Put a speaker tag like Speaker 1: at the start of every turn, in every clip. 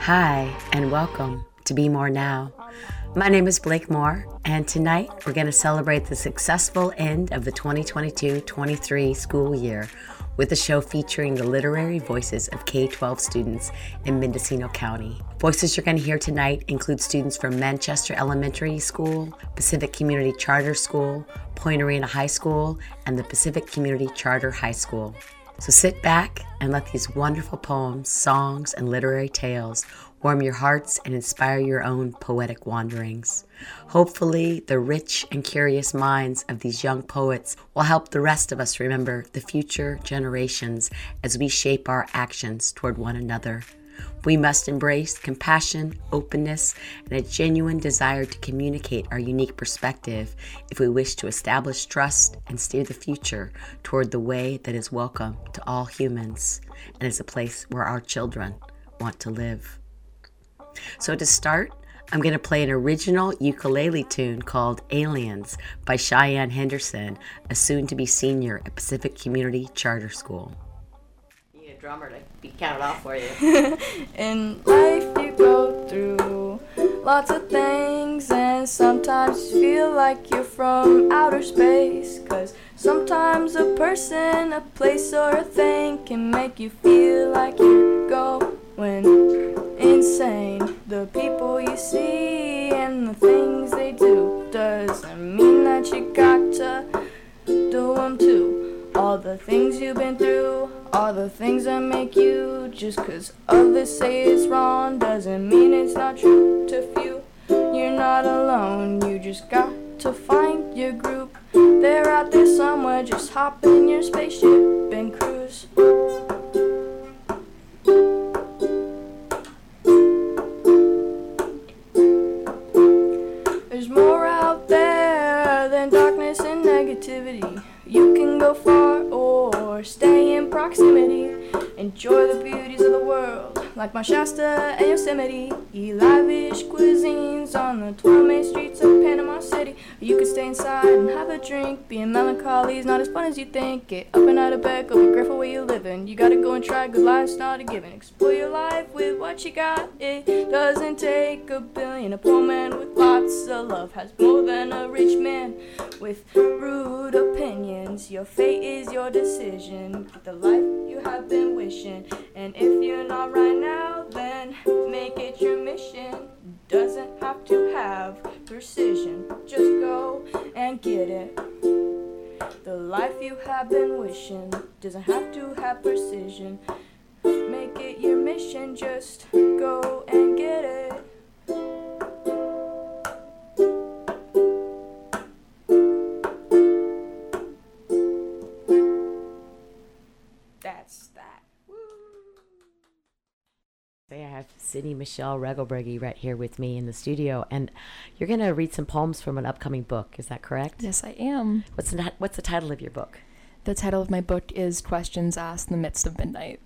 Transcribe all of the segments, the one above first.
Speaker 1: Hi, and welcome to Be More Now. My name is Blake More, and tonight we're going to celebrate the successful end of the 2022 23 school year with a show featuring the literary voices of K 12 students in Mendocino County. Voices you're going to hear tonight include students from Manchester Elementary School, Pacific Community Charter School, Point Arena High School, and the Pacific Community Charter High School. So sit back and let these wonderful poems, songs, and literary tales warm your hearts and inspire your own poetic wanderings. Hopefully, the rich and curious minds of these young poets will help the rest of us remember the future generations as we shape our actions toward one another. We must embrace compassion, openness, and a genuine desire to communicate our unique perspective if we wish to establish trust and steer the future toward the way that is welcome to all humans and is a place where our children want to live. So, to start, I'm going to play an original ukulele tune called Aliens by Cheyenne Henderson, a soon to be senior at Pacific Community Charter School
Speaker 2: drummer to be counted off for you.
Speaker 3: In life, you go through lots of things, and sometimes you feel like you're from outer space. Cause sometimes a person, a place, or a thing can make you feel like you're going insane. The people you see and the things they do doesn't mean that you got to do them too. All the things you've been through, all the things that make you. Just cause others say it's wrong doesn't mean it's not true to few. You're not alone, you just got to find your group. They're out there somewhere, just hop in your spaceship and cruise. There's more out there than darkness and negativity. You can go far stay in proximity. Enjoy the beauties of the world, like Mount Shasta and Yosemite. Eat lavish cuisines on the 12 main streets of Panama City. You can stay inside and have a drink. Being melancholy is not as fun as you think. Get up and out of bed, go be grateful where you're living. You gotta go and try, good life's not a given. Explore your life with what you got. It doesn't take a billion. A poor man with lots of love has more than a rich man with rude opinions. Your fate is your decision. The life you have been And if you're not right now, then make it your mission. Doesn't have to have precision. Just go and get it. The life you have been wishing doesn't have to have precision. Make it your mission. Just go and get it.
Speaker 1: Have Sidney Michelle Regelbrugge right here with me in the studio, and you're going to read some poems from an upcoming book. Is that correct?
Speaker 4: Yes, I am.
Speaker 1: What's the, what's the title of your book?
Speaker 4: The title of my book is Questions Asked in the Midst of Midnight.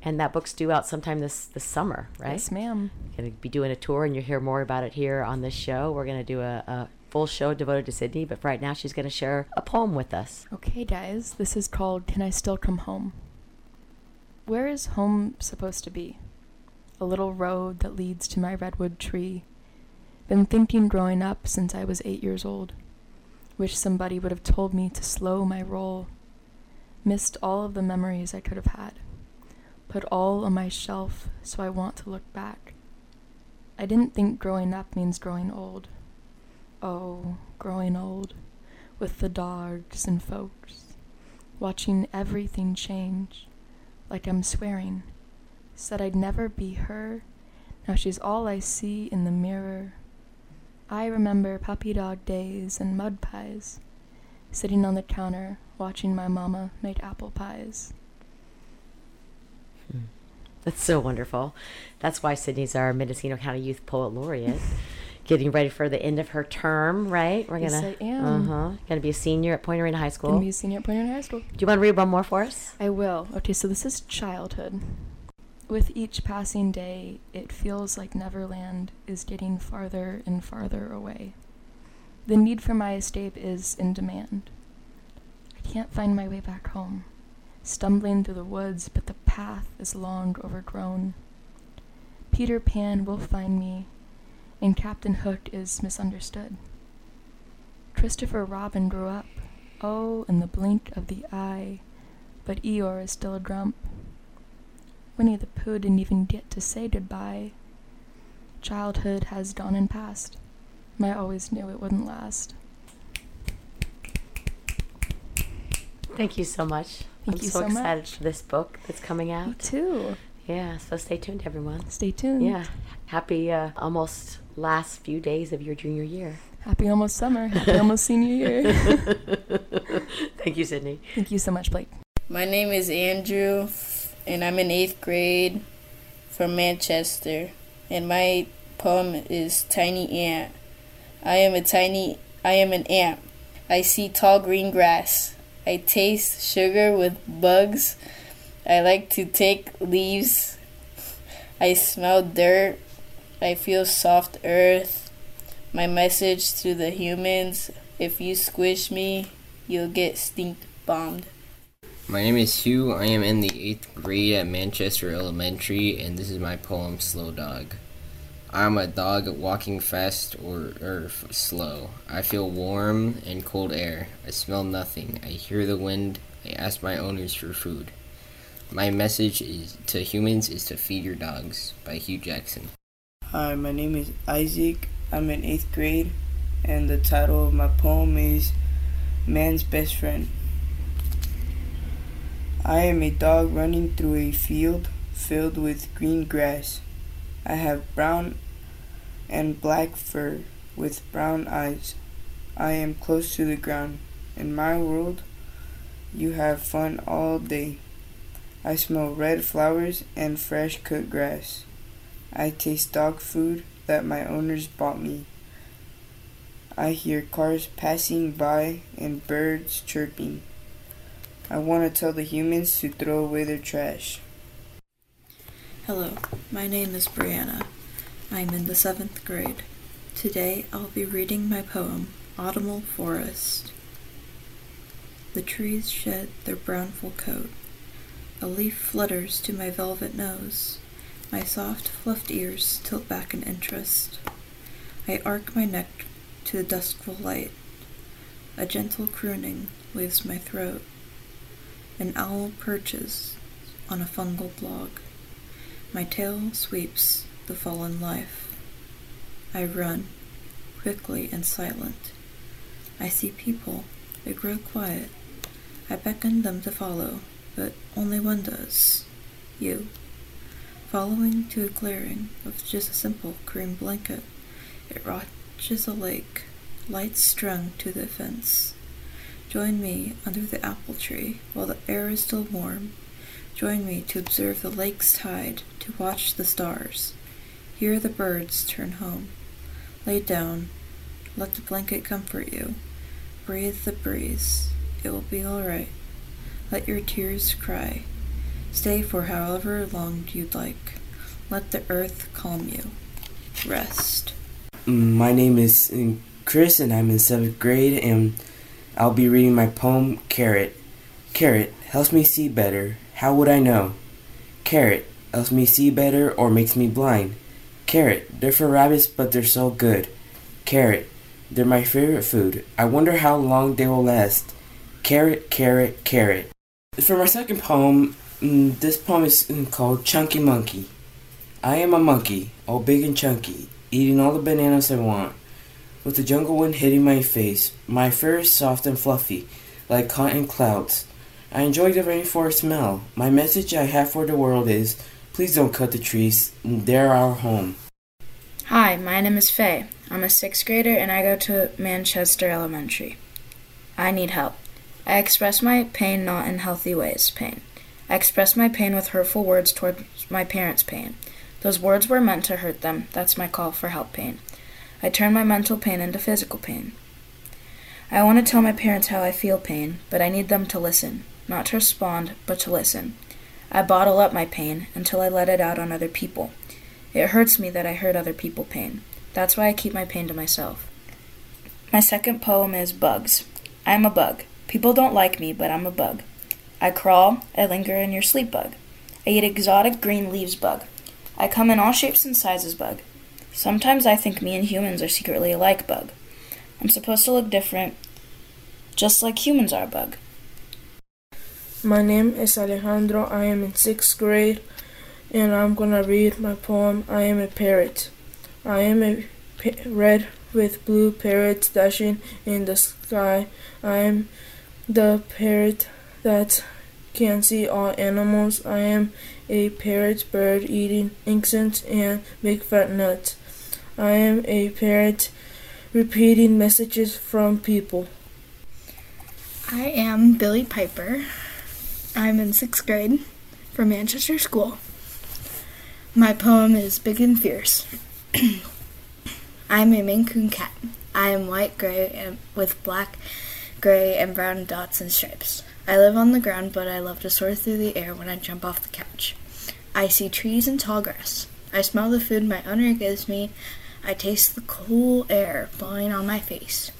Speaker 1: And that book's due out sometime this this summer, right?
Speaker 4: Yes, ma'am.
Speaker 1: Going to be doing a tour, and you'll hear more about it here on this show. We're going to do a, a full show devoted to Sidney, but for right now, she's going to share a poem with us.
Speaker 4: Okay, guys, this is called Can I Still Come Home? Where is home supposed to be? A little road that leads to my redwood tree. Been thinking growing up since I was eight years old. Wish somebody would have told me to slow my roll. Missed all of the memories I could have had. Put all on my shelf, so I want to look back. I didn't think growing up means growing old. Oh, growing old, with the dogs and folks, watching everything change, like I'm swearing. Said I'd never be her, now she's all I see in the mirror. I remember puppy dog days and mud pies, sitting on the counter watching my mama make apple pies.
Speaker 1: That's so wonderful. That's why Sidney's our Mendocino County Youth Poet Laureate. Getting ready for the end of her term, right? We're
Speaker 4: Yes,
Speaker 1: gonna
Speaker 4: I am.
Speaker 1: Uh-huh. Gonna be a senior at Point Arena High School.
Speaker 4: Gonna be a senior at Point Arena High School.
Speaker 1: Do you want to read one more for us?
Speaker 4: I will. Okay, so this is childhood. With each passing day, it feels like Neverland is getting farther and farther away. The need for my escape is in demand. I can't find my way back home, stumbling through the woods, but the path is long overgrown. Peter Pan will find me, and Captain Hook is misunderstood. Christopher Robin grew up, oh, in the blink of the eye, but Eeyore is still a grump. Winnie the Pooh didn't even get to say goodbye. Childhood has gone and passed. I always knew it wouldn't last.
Speaker 1: Thank you so much.
Speaker 4: Thank
Speaker 1: I'm
Speaker 4: you
Speaker 1: so,
Speaker 4: so
Speaker 1: excited
Speaker 4: much.
Speaker 1: for this book that's coming out.
Speaker 4: Me
Speaker 1: out.
Speaker 4: too.
Speaker 1: Yeah, so stay tuned, everyone.
Speaker 4: Stay tuned.
Speaker 1: Yeah, happy uh, almost last few days of your junior year.
Speaker 4: Happy almost summer. Happy almost senior year.
Speaker 1: Thank you, Sidney.
Speaker 4: Thank you so much, Blake.
Speaker 5: My name is Andrew, and I'm in eighth grade from Manchester. And my poem is Tiny Ant. I am a tiny, I am an ant. I see tall green grass. I taste sugar with bugs. I like to take leaves. I smell dirt. I feel soft earth. My message to the humans if you squish me, you'll get stink bombed.
Speaker 6: My name is Hugh. I am in the eighth grade at Manchester Elementary, and this is my poem Slow Dog. I'm a dog walking fast or, or slow. I feel warm and cold air. I smell nothing. I hear the wind. I ask my owners for food. My message is to humans is to feed your dogs by Hugh Jackson.
Speaker 7: Hi, my name is Isaac. I'm in eighth grade, and the title of my poem is Man's Best Friend. I am a dog running through a field filled with green grass. I have brown and black fur with brown eyes. I am close to the ground. In my world, you have fun all day. I smell red flowers and fresh cut grass. I taste dog food that my owners bought me. I hear cars passing by and birds chirping. I want to tell the humans to throw away their trash.
Speaker 8: Hello, my name is Brianna. I'm in the seventh grade. Today I'll be reading my poem, Autumnal Forest. The trees shed their brownful coat. A leaf flutters to my velvet nose. My soft, fluffed ears tilt back in interest. I arc my neck to the duskful light. A gentle crooning leaves my throat. An owl perches on a fungal log. My tail sweeps the fallen life. I run, quickly and silent. I see people. They grow quiet. I beckon them to follow, but only one does. You. Following to a clearing of just a simple cream blanket, it watches a lake, lights strung to the fence. Join me under the apple tree while the air is still warm. Join me to observe the lake's tide, to watch the stars. Hear the birds turn home. Lay down. Let the blanket comfort you. Breathe the breeze. It will be all right. Let your tears cry. Stay for however long you'd like. Let the earth calm you. Rest.
Speaker 7: My name is Chris, and I'm in seventh grade, and I'll be reading my poem Carrot. Carrot helps me see better. How would I know? Carrot helps me see better or makes me blind. Carrot, they're for rabbits, but they're so good. Carrot, they're my favorite food. I wonder how long they will last. Carrot, carrot, carrot. For my second poem, mm, this poem is mm, called Chunky Monkey. I am a monkey, all big and chunky, eating all the bananas I want. With the jungle wind hitting my face, my fur is soft and fluffy, like cotton clouds. I enjoy the rainforest smell. My message I have for the world is please don't cut the trees, they're our home.
Speaker 9: Hi, my name is Faye. I'm a sixth grader and I go to Manchester Elementary. I need help. I express my pain not in healthy ways, pain. I express my pain with hurtful words towards my parents' pain. Those words were meant to hurt them. That's my call for help pain. I turn my mental pain into physical pain. I want to tell my parents how I feel pain, but I need them to listen. Not to respond, but to listen. I bottle up my pain until I let it out on other people. It hurts me that I hurt other people pain. That's why I keep my pain to myself. My second poem is Bugs. I'm a bug. People don't like me, but I'm a bug. I crawl, I linger in your sleep bug. I eat exotic green leaves bug. I come in all shapes and sizes bug. Sometimes I think me and humans are secretly alike bug. I'm supposed to look different, just like humans are bug.
Speaker 10: My name is Alejandro. I am in sixth grade, and I'm gonna read my poem. I am a parrot. I am a red with blue parrots dashing in the sky. I am the parrot that can see all animals. I am a parrot bird eating insects and big fat nuts. I am a parrot repeating messages from people.
Speaker 11: I am Billy Piper. I'm in sixth grade from Manchester School. My poem is Big and Fierce. I'm a Maine Coon cat. I am white, gray, and with black, gray, and brown dots and stripes. I live on the ground, but I love to soar through the air when I jump off the couch. I see trees and tall grass. I smell the food my owner gives me. I taste the cool air blowing on my face.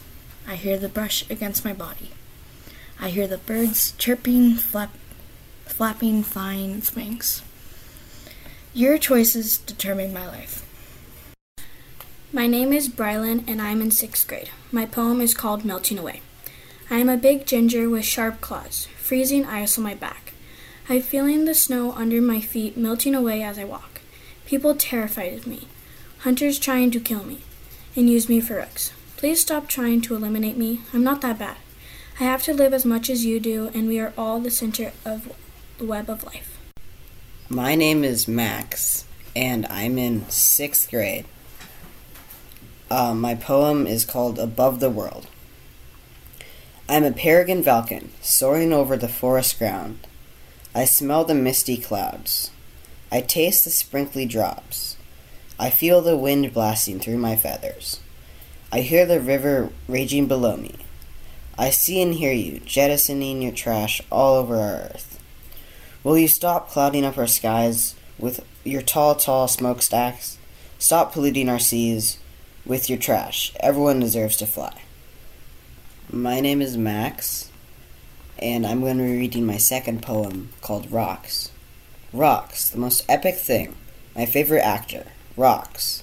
Speaker 11: I hear the brush against my body. I hear the birds chirping, flap, flapping, flying its wings. Your choices determine my life.
Speaker 12: My name is Brylan and I'm in sixth grade. My poem is called Melting Away. I am a big ginger with sharp claws, freezing ice on my back. I'm feeling the snow under my feet melting away as I walk. People terrified of me. Hunters trying to kill me and use me for rooks. Please stop trying to eliminate me. I'm not that bad. I have to live as much as you do, and we are all the center of the web of life.
Speaker 13: My name is Max, and I'm in sixth grade. Uh, my poem is called Above the World. I'm a peregrine falcon, soaring over the forest ground. I smell the misty clouds. I taste the sprinkly drops. I feel the wind blasting through my feathers. I hear the river raging below me. I see and hear you jettisoning your trash all over our earth. Will you stop clouding up our skies with your tall, tall smokestacks? Stop polluting our seas with your trash. Everyone deserves to fly. My name is Max, and I'm going to be reading my second poem called Rocks. Rocks, the most epic thing. My favorite actor. Rocks.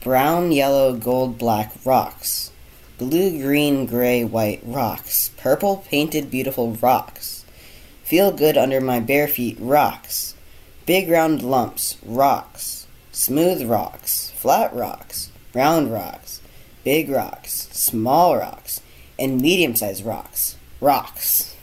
Speaker 13: Brown, yellow, gold, black rocks. Blue, green, gray, white rocks. Purple, painted, beautiful rocks. Feel good under my bare feet rocks. Big round lumps rocks. Smooth rocks. Flat rocks. Round rocks. Big rocks. Small rocks. And medium sized rocks. Rocks.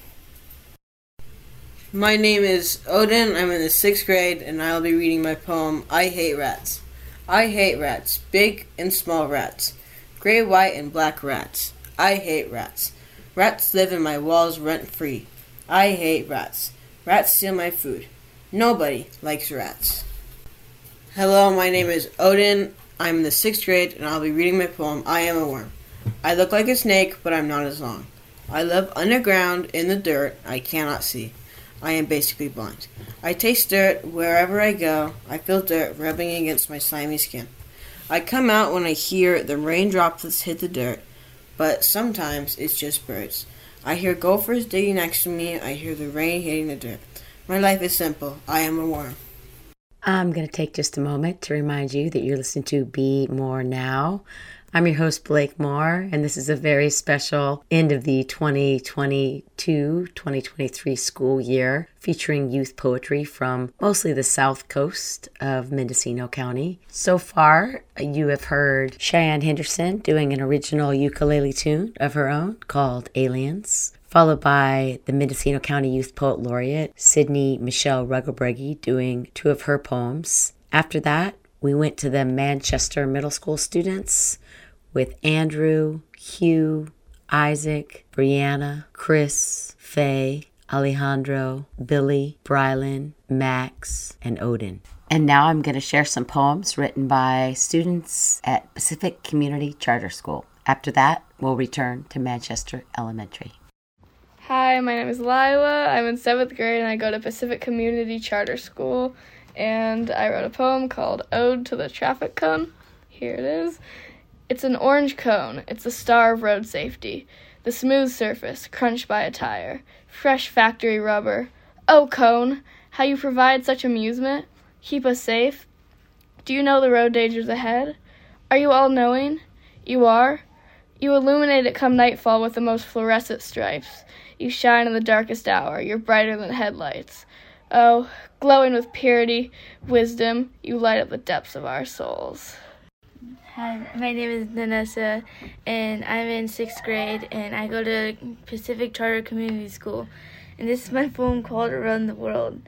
Speaker 14: My name is Odin. I'm in the sixth grade, and I'll be reading my poem, I Hate Rats. I hate rats, big and small rats, gray, white, and black rats. I hate rats. Rats live in my walls rent free. I hate rats. Rats steal my food. Nobody likes rats. Hello, my name is Odin. I'm in the sixth grade, and I'll be reading my poem, I Am a Worm. I look like a snake, but I'm not as long. I live underground in the dirt I cannot see. I am basically blind. I taste dirt wherever I go. I feel dirt rubbing against my slimy skin. I come out when I hear the rain droplets hit the dirt, but sometimes it's just birds. I hear gophers digging next to me. I hear the rain hitting the dirt. My life is simple. I am a worm.
Speaker 1: I'm going to take just a moment to remind you that you're listening to Be More Now. I'm your host, Blake More, and this is a very special end of the 2022 2023 school year featuring youth poetry from mostly the south coast of Mendocino County. So far, you have heard Cheyenne Henderson doing an original ukulele tune of her own called Aliens followed by the Mendocino County Youth Poet Laureate, Sidney Michelle Regelbrugge, doing two of her poems. After that, we went to the Manchester Middle School students with Andrew, Hugh, Isaac, Brianna, Chris, Faye, Alejandro, Billy, Brylan, Max, and Odin. And now I'm going to share some poems written by students at Pacific Community Charter School. After that, we'll return to Manchester Elementary.
Speaker 3: Hi, my name is Lila. I'm in seventh grade and I go to Pacific Community Charter School. And I wrote a poem called Ode to the Traffic Cone. Here it is.
Speaker 15: It's an orange cone. It's the star of road safety. The smooth surface, crunched by a tire. Fresh factory rubber. Oh, cone, how you provide such amusement. Keep us safe. Do you know the road dangers ahead? Are you all knowing? You are? You illuminate it come nightfall with the most fluorescent stripes. You shine in the darkest hour. You're brighter than headlights. Oh, glowing with purity, wisdom, you light up the depths of our souls.
Speaker 16: Hi, my name is Vanessa, and I'm in sixth grade, and I go to Pacific Charter Community School. And this is my poem called Around the World.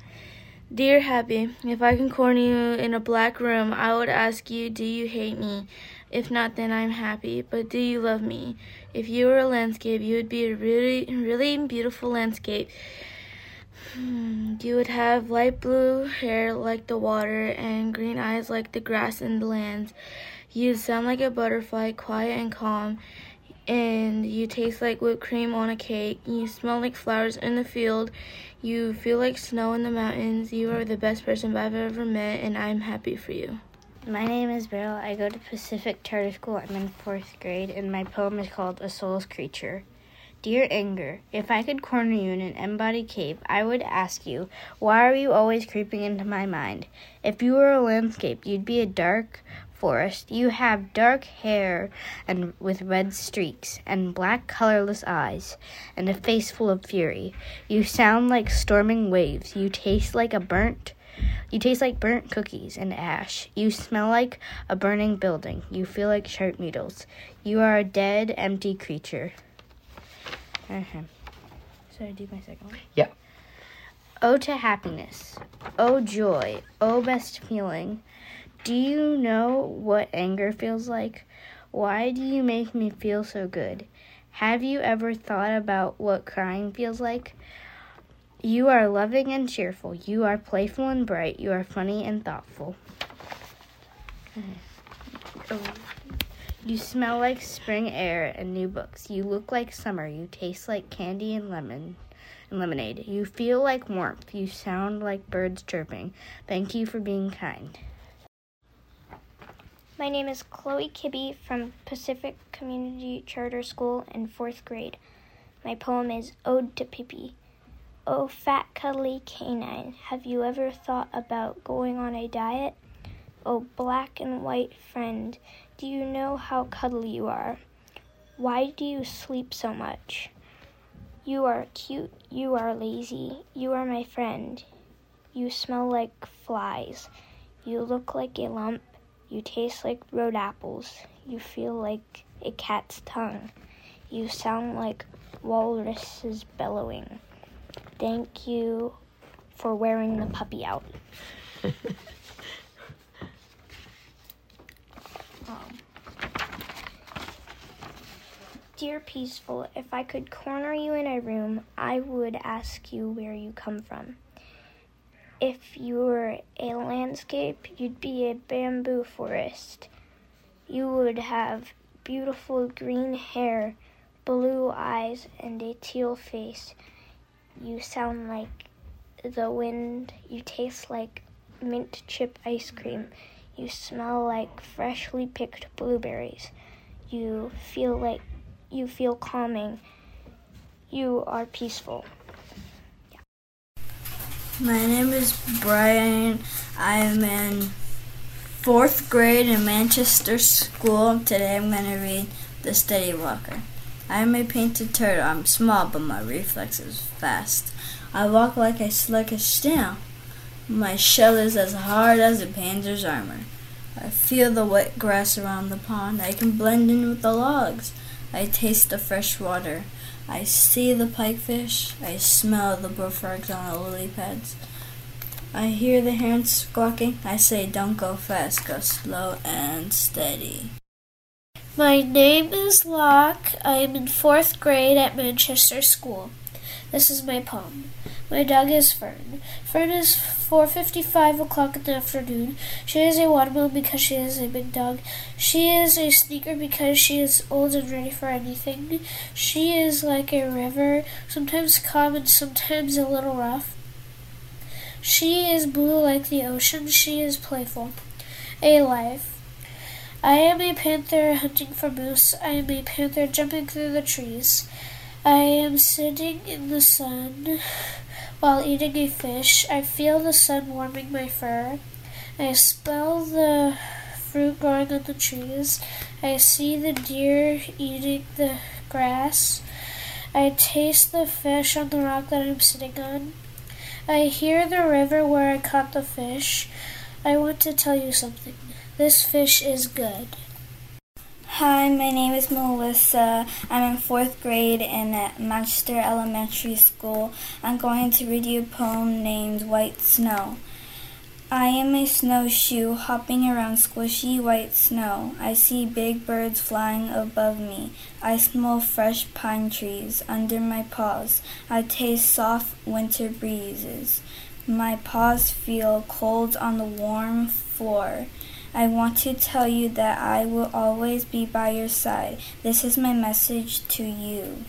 Speaker 16: Dear Happy, if I can corner you in a black room, I would ask you, Do you hate me? If not, then I'm happy. But do you love me? If you were a landscape, you would be a really, really beautiful landscape. Hmm, you would have light blue hair like the water and green eyes like the grass and the lands. You sound like a butterfly, quiet and calm, and you taste like whipped cream on a cake. You smell like flowers in the field. You feel like snow in the mountains. You are the best person I've ever met, and I'm happy for you.
Speaker 17: My name is Beryl. I go to Pacific Charter School. I'm in fourth grade, and my poem is called A Soul's Creature. Dear Anger, if I could corner you in an embodied cave, I would ask you, why are you always creeping into my mind? If you were a landscape, you'd be a dark forest. You have dark hair and with red streaks, and black colorless eyes, and a face full of fury. You sound like storming waves. You taste like a burnt you taste like burnt cookies and ash. You smell like a burning building. You feel like sharp needles. You are a dead, empty creature. Uh-huh. Should I do my second one?
Speaker 1: Yeah.
Speaker 17: Oh to happiness. Oh joy. Oh best feeling. Do you know what anger feels like? Why do you make me feel so good? Have you ever thought about what crying feels like? You are loving and cheerful. You are playful and bright. You are funny and thoughtful. You smell like spring air and new books. You look like summer. You taste like candy and lemon and lemonade. You feel like warmth. You sound like birds chirping. Thank you for being kind.
Speaker 18: My name is Chloe Kibbe from Pacific Community Charter School in fourth grade. My poem is Ode to Pippi. Oh, fat, cuddly canine, have you ever thought about going on a diet? Oh, black and white friend, do you know how cuddly you are? Why do you sleep so much? You are cute, you are lazy, you are my friend. You smell like flies, you look like a lump, you taste like road apples, you feel like a cat's tongue, you sound like walruses bellowing. Thank you for wearing the puppy out. Um, Dear Peaceful, if I could corner you in a room, I would ask you where you come from. If you were a landscape, you'd be a bamboo forest. You would have beautiful green hair, blue eyes, and a teal face. You sound like the wind. You taste like mint chip ice cream. You smell like freshly picked blueberries. You feel like you feel calming. You are peaceful.
Speaker 19: My name is Brian. I'm in fourth grade in Manchester School. Today I'm going to read The Steady Walker. I'm a painted turtle. I'm small, but my reflexes fast. I walk like a sluggish snail. My shell is as hard as a panzer's armor. I feel the wet grass around the pond. I can blend in with the logs. I taste the fresh water. I see the pikefish. I smell the bullfrogs on the lily pads. I hear the herons squawking. I say, don't go fast, go slow and steady.
Speaker 20: My name is Locke. I am in fourth grade at Manchester School. This is my poem. My dog is Fern. Fern is 4:55 o'clock in the afternoon. She is a watermelon because she is a big dog. She is a sneaker because she is old and ready for anything. She is like a river, sometimes calm and sometimes a little rough. She is blue like the ocean. She is playful, A life.
Speaker 21: I am a panther hunting for moose. I am a panther jumping through the trees. I am sitting in the sun while eating a fish. I feel the sun warming my fur. I smell the fruit growing on the trees. I see the deer eating the grass. I taste the fish on the rock that I'm sitting on. I hear the river where I caught the fish. I want to tell you something. This fish is good.
Speaker 22: Hi, my name is Melissa. I'm in fourth grade in Manchester Elementary School. I'm going to read you a poem named White Snow. I am a snowshoe hopping around squishy white snow. I see big birds flying above me. I smell fresh pine trees under my paws. I taste soft winter breezes. My paws feel cold on the warm floor. I want to tell you that I will always be by your side. This is my message to you.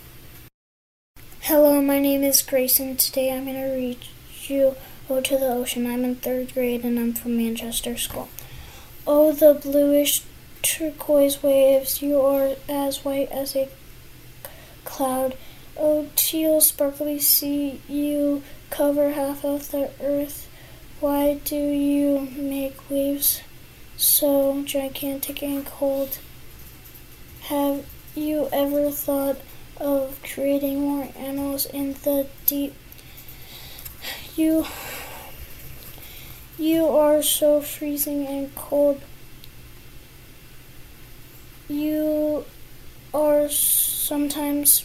Speaker 20: Hello, my name is Grace, and today I'm going to read you Ode to the Ocean. I'm in third grade and I'm from Manchester School. Oh, the bluish turquoise waves, you are as white as a cloud. Oh, teal sparkly sea, you cover half of the earth. Why do you make waves so gigantic and cold? Have you ever thought of creating more animals in the deep? You you are so freezing and cold. You are sometimes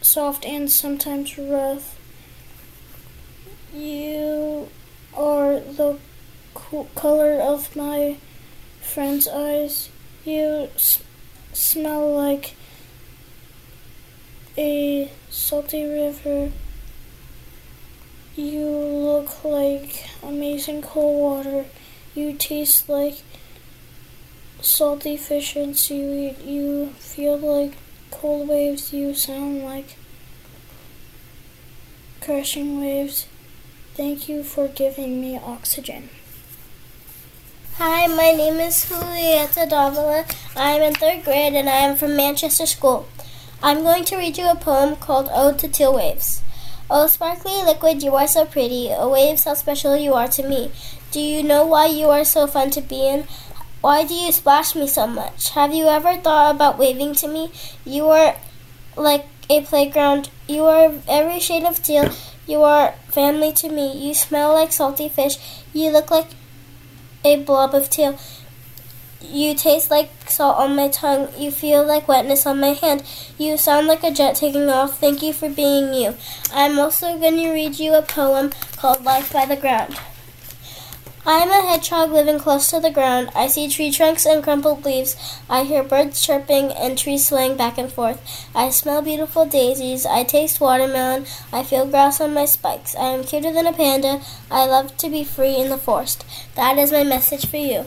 Speaker 20: soft and sometimes rough. You are the co- color of my friend's eyes. You s- smell like a salty river. You look like amazing cold water. You taste like salty fish and seaweed. You feel like cold waves. You sound like crashing waves. Thank you for giving me oxygen.
Speaker 21: Hi, my name is Julieta Davila. I am in third grade and I am from Manchester School. I'm going to read you a poem called Ode to Teal Waves. Oh, sparkly liquid, you are so pretty. Oh, waves, how special you are to me. Do you know why you are so fun to be in? Why do you splash me so much? Have you ever thought about waving to me? You are like a playground. You are every shade of teal. You are family to me. You smell like salty fish. You look like a blob of teal. You taste like salt on my tongue. You feel like wetness on my hand. You sound like a jet taking off. Thank you for being you. I'm also going to read you a poem called Life by the Ground. I am a hedgehog living close to the ground. I see tree trunks and crumpled leaves. I hear birds chirping and trees swaying back and forth. I smell beautiful daisies. I taste watermelon. I feel grass on my spikes. I am cuter than a panda. I love to be free in the forest. That is my message for you.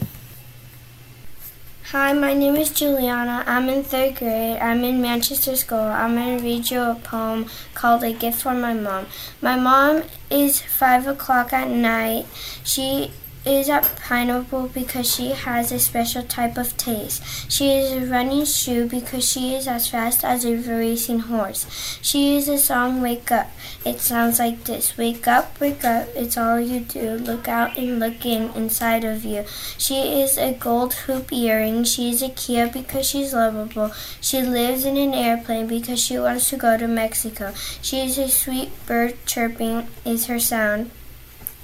Speaker 23: Hi, my name is Juliana. I'm in third grade. I'm in Manchester School. I'm going to read you a poem called A Gift for My Mom. My mom is five o'clock at night. She is at Pineapple because she has a special type of taste. She is a running shoe because she is as fast as a racing horse. She is a song Wake Up. It sounds like this Wake up, wake up, it's all you do. Look out and look in inside of you. She is a gold hoop earring. She is a Kia because she's lovable. She lives in an airplane because she wants to go to Mexico. She is a sweet bird chirping is her sound.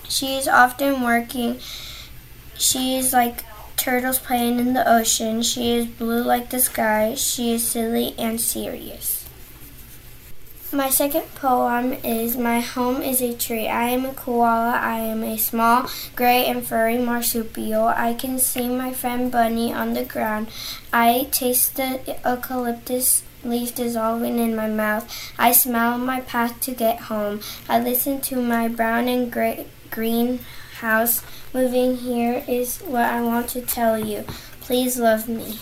Speaker 23: She is often working. She is like turtles playing in the ocean. She is blue like the sky. She is silly and serious. My second poem is My Home is a Tree. I am a koala. I am a small, gray, and furry marsupial. I can see my friend Bunny on the ground. I taste the eucalyptus leaf dissolving in my mouth. I smell my path to get home. I listen to my brown and gray greenhouse. Moving here is what I want to tell you. Please love me.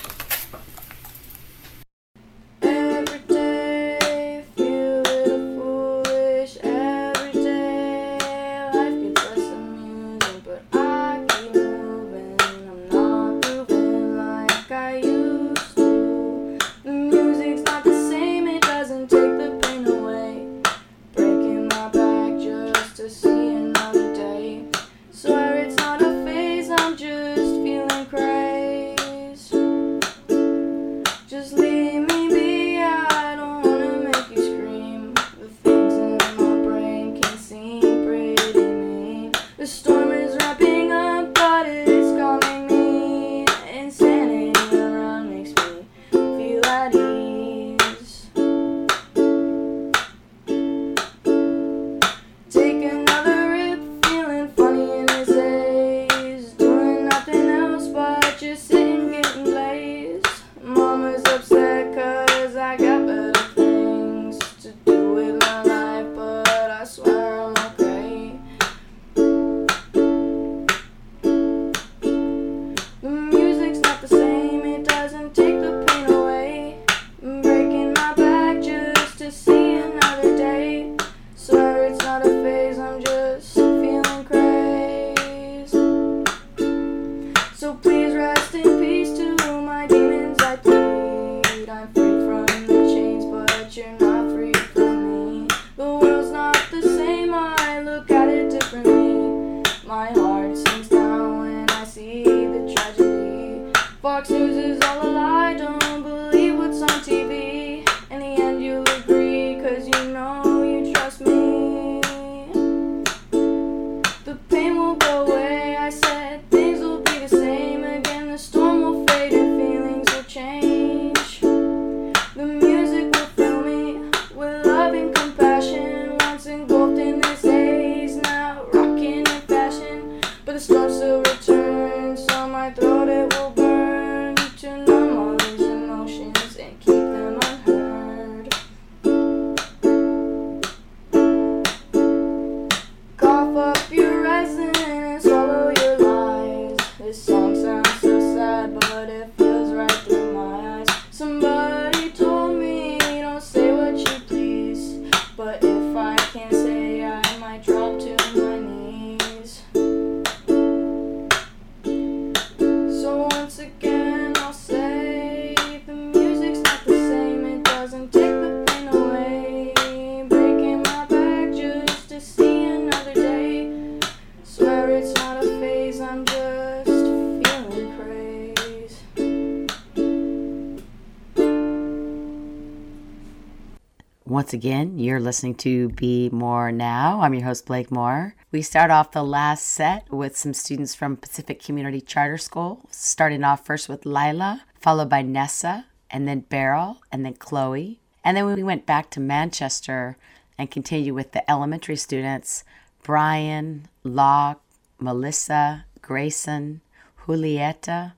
Speaker 1: Once again, you're listening to Be More Now. I'm your host, Blake More. We start off the last set with some students from Pacific Community Charter School, starting off first with Lila, followed by Nessa, and then Beryl, and then Chloe. And then we went back to Manchester and continued with the elementary students Brian, Locke, Melissa, Grayson, Julieta,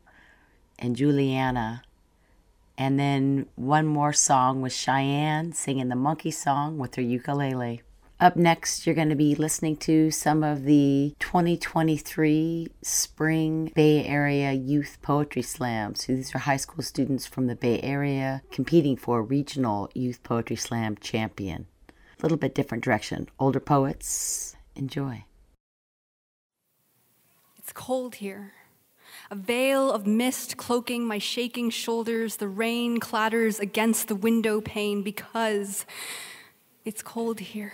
Speaker 1: and Juliana. And then one more song with Cheyenne singing the monkey song with her ukulele. Up next, you're going to be listening to some of the 2023 Spring Bay Area Youth Poetry Slams. These are high school students from the Bay Area competing for a regional Youth Poetry Slam champion. A little bit different direction. Older poets, enjoy.
Speaker 24: It's cold here. A veil of mist cloaking my shaking shoulders. The rain clatters against the window pane because it's cold here.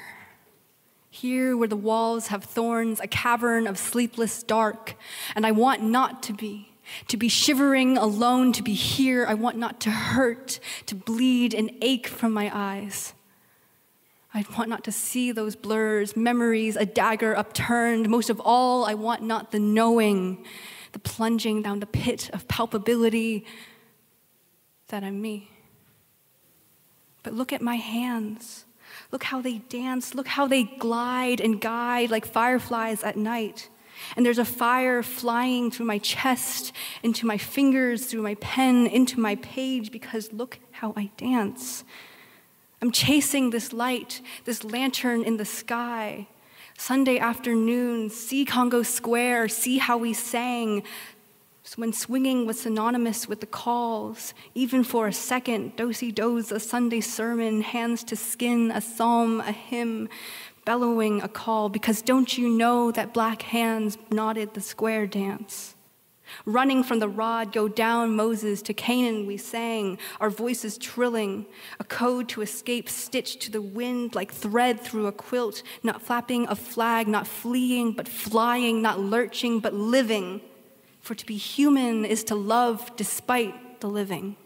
Speaker 24: Here, where the walls have thorns, a cavern of sleepless dark, and I want not to be. To be shivering alone, to be here, I want not to hurt, to bleed and ache from my eyes. I want not to see those blurs, memories, a dagger upturned. Most of all, I want not the knowing, the plunging down the pit of palpability that I'm me. But look at my hands. Look how they dance. Look how they glide and guide like fireflies at night. And there's a fire flying through my chest, into my fingers, through my pen, into my page, because look how I dance. I'm chasing this light, this lantern in the sky. Sunday afternoon, see Congo Square, see how we sang. When swinging was synonymous with the calls, even for a second, dosey doze, a Sunday sermon, hands to skin, a psalm, a hymn, bellowing a call, because don't you know that black hands nodded the square dance? Running from the rod, go down Moses to Canaan, we sang, our voices trilling, a code to escape, stitched to the wind like thread through a quilt, not flapping a flag, not fleeing, but flying, not lurching, but living. For to be human is to love despite the living.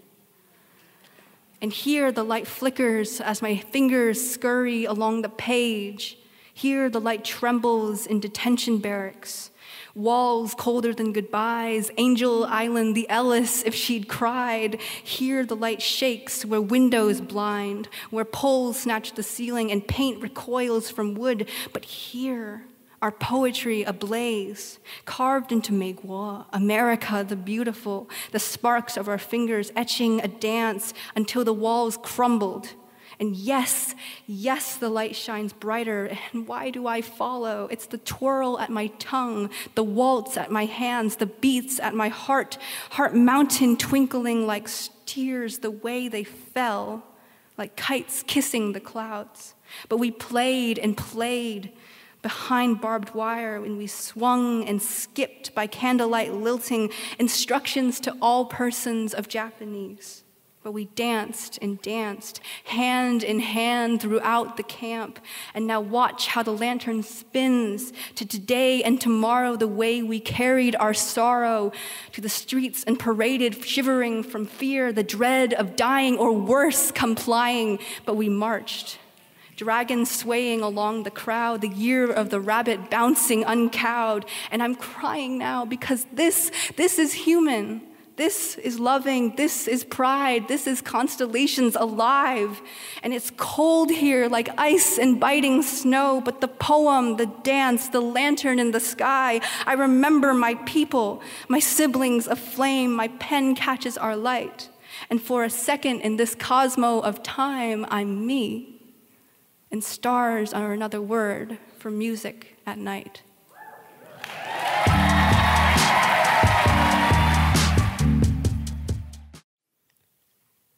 Speaker 24: And here the light flickers as my fingers scurry along the page. Here the light trembles in detention barracks walls colder than goodbyes, Angel Island, the Ellis, if she'd cried. Here the light shakes where windows blind, where poles snatch the ceiling and paint recoils from wood. But here, our poetry ablaze, carved into Megwa, America the beautiful, the sparks of our fingers etching a dance until the walls crumbled and yes, yes, the light shines brighter. And why do I follow? It's the twirl at my tongue, the waltz at my hands, the beats at my heart, heart mountain twinkling like tears the way they fell, like kites kissing the clouds. But we played and played behind barbed wire when we swung and skipped by candlelight lilting instructions to all persons of Japanese. But we danced and danced, hand in hand throughout the camp. And now watch how the lantern spins to today and tomorrow, the way we carried our sorrow to the streets and paraded, shivering from fear, the dread of dying, or worse, complying. But we marched dragons swaying along the crowd, the year of the rabbit bouncing uncowed. And I'm crying now because this, this is human. This is loving. This is pride. This is constellations alive. And it's cold here like ice and biting snow, but the poem, the dance, the lantern in the sky, I remember my people, my siblings aflame. My pen catches our light. And for a second in this cosmo of time, I'm me. And stars are another word for music at night.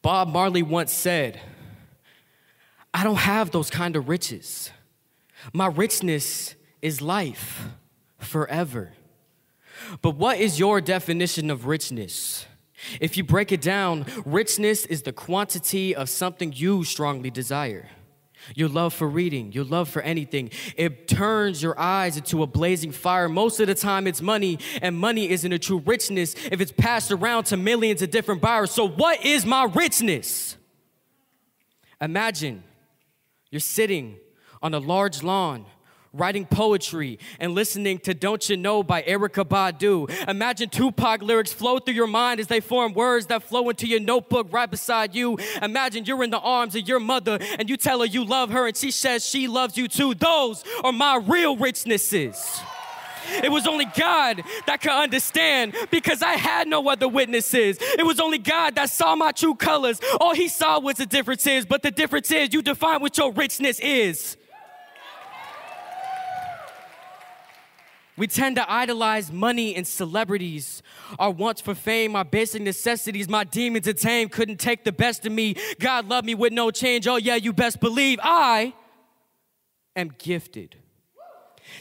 Speaker 25: Bob Marley once said, I don't have those kind of riches. My richness is life forever. But what is your definition of richness? If you break it down, richness is the quantity of something you strongly desire your love for reading, your love for anything. It turns your eyes into a blazing fire. Most of the time, it's money, and money isn't a true richness if it's passed around to millions of different buyers. So, what is my richness? Imagine You're sitting on a large lawn writing poetry and listening to Don't You Know by Erykah Badu. Imagine Tupac lyrics flow through your mind as they form words that flow into your notebook right beside you. Imagine you're in the arms of your mother and you tell her you love her and she says she loves you too. Those are my real richnesses. It was only God that could understand because I had no other witnesses. It was only God that saw my true colors. All he saw was the differences, but the difference is you define what your richness is. We tend to idolize money and celebrities. Our wants for fame, our basic necessities, my demons tame couldn't take the best of me. God loved me with no change. Oh, yeah, you best believe I am gifted.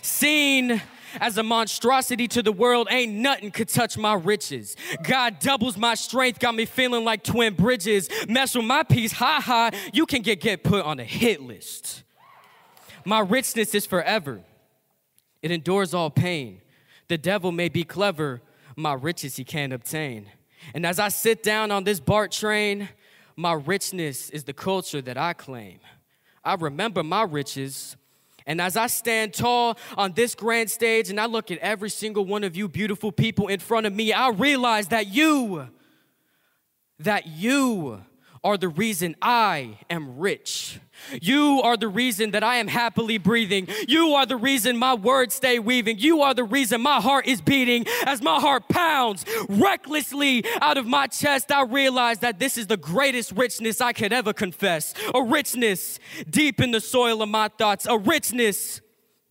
Speaker 25: Seen as a monstrosity to the world, ain't nothing could touch my riches. God doubles my strength, got me feeling like twin bridges. Mess with my peace, ha ha, you can get, get put on a hit list. My richness is forever. It endures all pain. The devil may be clever, my riches he can't obtain. And as I sit down on this BART train, my richness is the culture that I claim. I remember my riches. And as I stand tall on this grand stage and I look at every single one of you beautiful people in front of me, I realize that you, that you are the reason I am rich. You are the reason that I am happily breathing. You are the reason my words stay weaving. You are the reason my heart is beating. As my heart pounds recklessly out of my chest, I realize that this is the greatest richness I could ever confess. A richness deep in the soil of my thoughts. A richness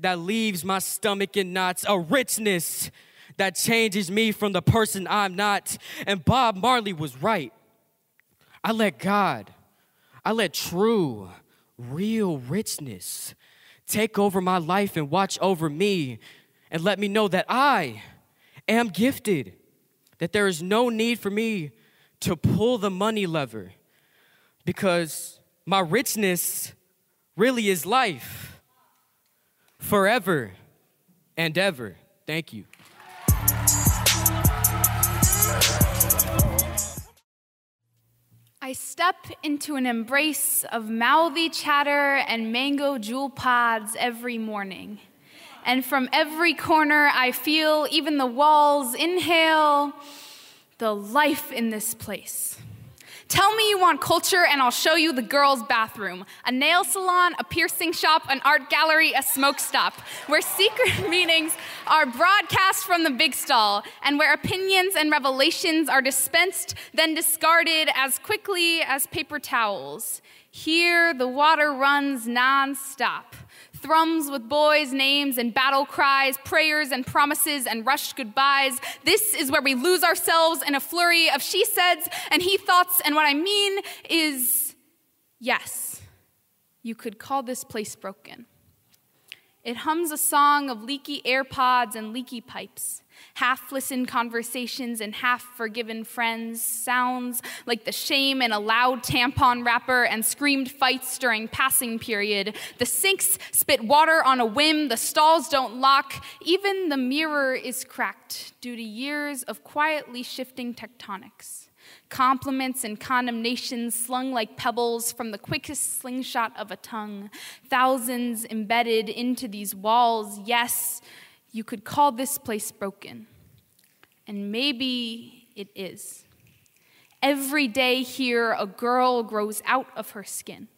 Speaker 25: that leaves my stomach in knots. A richness that changes me from the person I'm not. And Bob Marley was right. I let God, I let true, real richness take over my life and watch over me and let me know that I am gifted, that there is no need for me to pull the money lever because my richness really is life forever and ever. Thank you.
Speaker 26: I step into an embrace of mouthy chatter and mango jewel pods every morning. And from every corner, I feel, even the walls, inhale the life in this place. Tell me you want culture, and I'll show you the girls' bathroom a nail salon, a piercing shop, an art gallery, a smoke stop, where secret meetings are broadcast from the big stall, and where opinions and revelations are dispensed, then discarded as quickly as paper towels. Here, the water runs non-stop thrums with boys' names and battle cries, prayers and promises and rushed goodbyes. This is where we lose ourselves in a flurry of she saids and he thoughts. And what I mean is yes, you could call this place broken. It hums a song of leaky AirPods and leaky pipes half listened conversations and half forgiven friends, sounds like the shame in a loud tampon wrapper and screamed fights during passing period. The sinks spit water on a whim, the stalls don't lock, even the mirror is cracked due to years of quietly shifting tectonics compliments and condemnations slung like pebbles from the quickest slingshot of a tongue, thousands embedded into these walls. Yes, you could call this place broken. And maybe it is. Every day here, a girl grows out of her skin.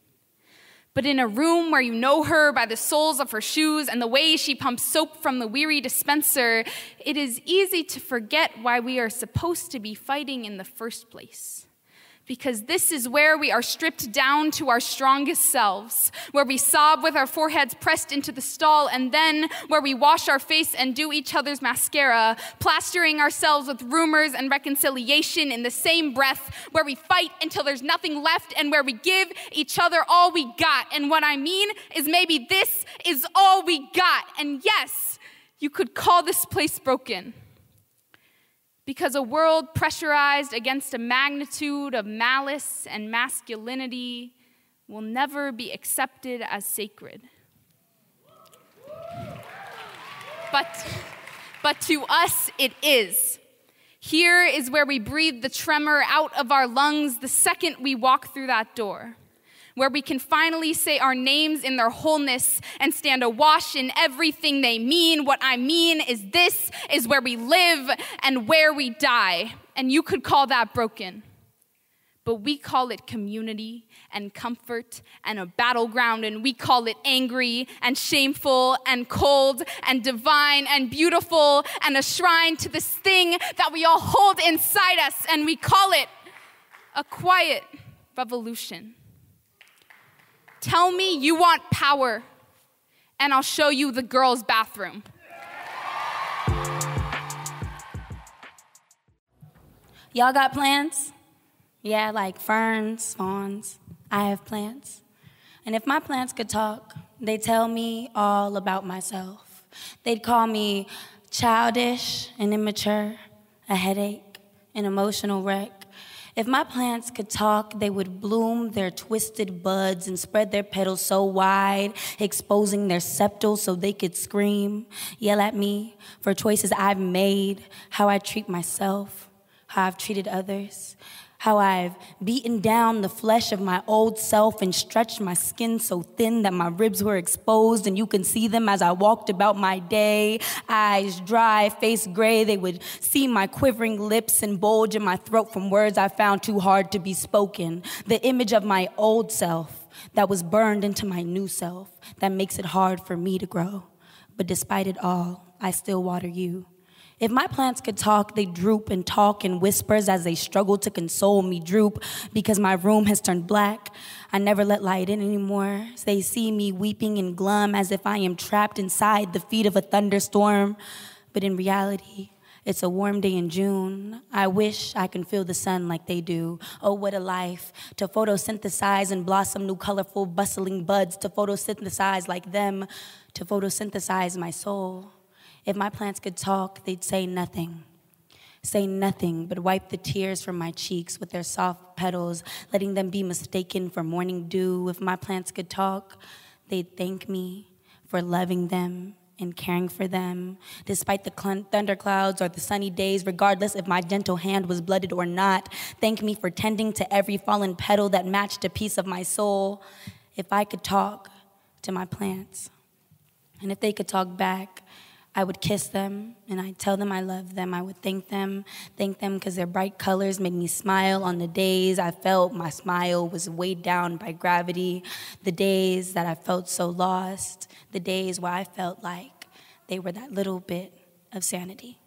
Speaker 26: But in a room where you know her by the soles of her shoes and the way she pumps soap from the weary dispenser, it is easy to forget why we are supposed to be fighting in the first place because this is where we are stripped down to our strongest selves, where we sob with our foreheads pressed into the stall, and then where we wash our face and do each other's mascara, plastering ourselves with rumors and reconciliation in the same breath, where we fight until there's nothing left, and where we give each other all we got. And what I mean is maybe this is all we got. And yes, you could call this place broken because a world pressurized against a magnitude of malice and masculinity will never be accepted as sacred. But, but to us, it is. Here is where we breathe the tremor out of our lungs the second we walk through that door where we can finally say our names in their wholeness and stand awash in everything they mean. What I mean is this is where we live and where we die. And you could call that broken. But we call it community and comfort and a battleground, and we call it angry and shameful and cold and divine and beautiful and a shrine to this thing that we all hold inside us, and we call it a quiet revolution. Tell me you want power, and I'll show you the girls' bathroom.
Speaker 27: Y'all got plans? Yeah, like ferns, fawns. I have plants. And if my plants could talk, they'd tell me all about myself. They'd call me childish and immature, a headache, an emotional wreck, if my plants could talk, they would bloom their twisted buds and spread their petals so wide, exposing their sepals so they could scream, yell at me for choices I've made, how I treat myself, how I've treated others how I've beaten down the flesh of my old self and stretched my skin so thin that my ribs were exposed, and you can see them as I walked about my day. Eyes dry, face gray, they would see my quivering lips and bulge in my throat from words I found too hard to be spoken. The image of my old self that was burned into my new self that makes it hard for me to grow. But despite it all, I still water you. If my plants could talk, they droop and talk in whispers as they struggle to console me, droop because my room has turned black. I never let light in anymore. They see me weeping and glum as if I am trapped inside the feet of a thunderstorm. But in reality, it's a warm day in June. I wish I can feel the sun like they do. Oh, what a life to photosynthesize and blossom new colorful, bustling buds, to photosynthesize like them, to photosynthesize my soul. If my plants could talk, they'd say nothing. Say nothing, but wipe the tears from my cheeks with their soft petals, letting them be mistaken for morning dew. If my plants could talk, they'd thank me for loving them and caring for them, despite the thunderclouds or the sunny days, regardless if my gentle hand was blooded or not. Thank me for tending to every fallen petal that matched a piece of my soul. If I could talk to my plants, and if they could talk back, I would kiss them and I'd tell them I love them. I would thank them, thank them because their bright colors made me smile on the days I felt my smile was weighed down by gravity, the days that I felt so lost, the days where I felt like they were that little bit of sanity.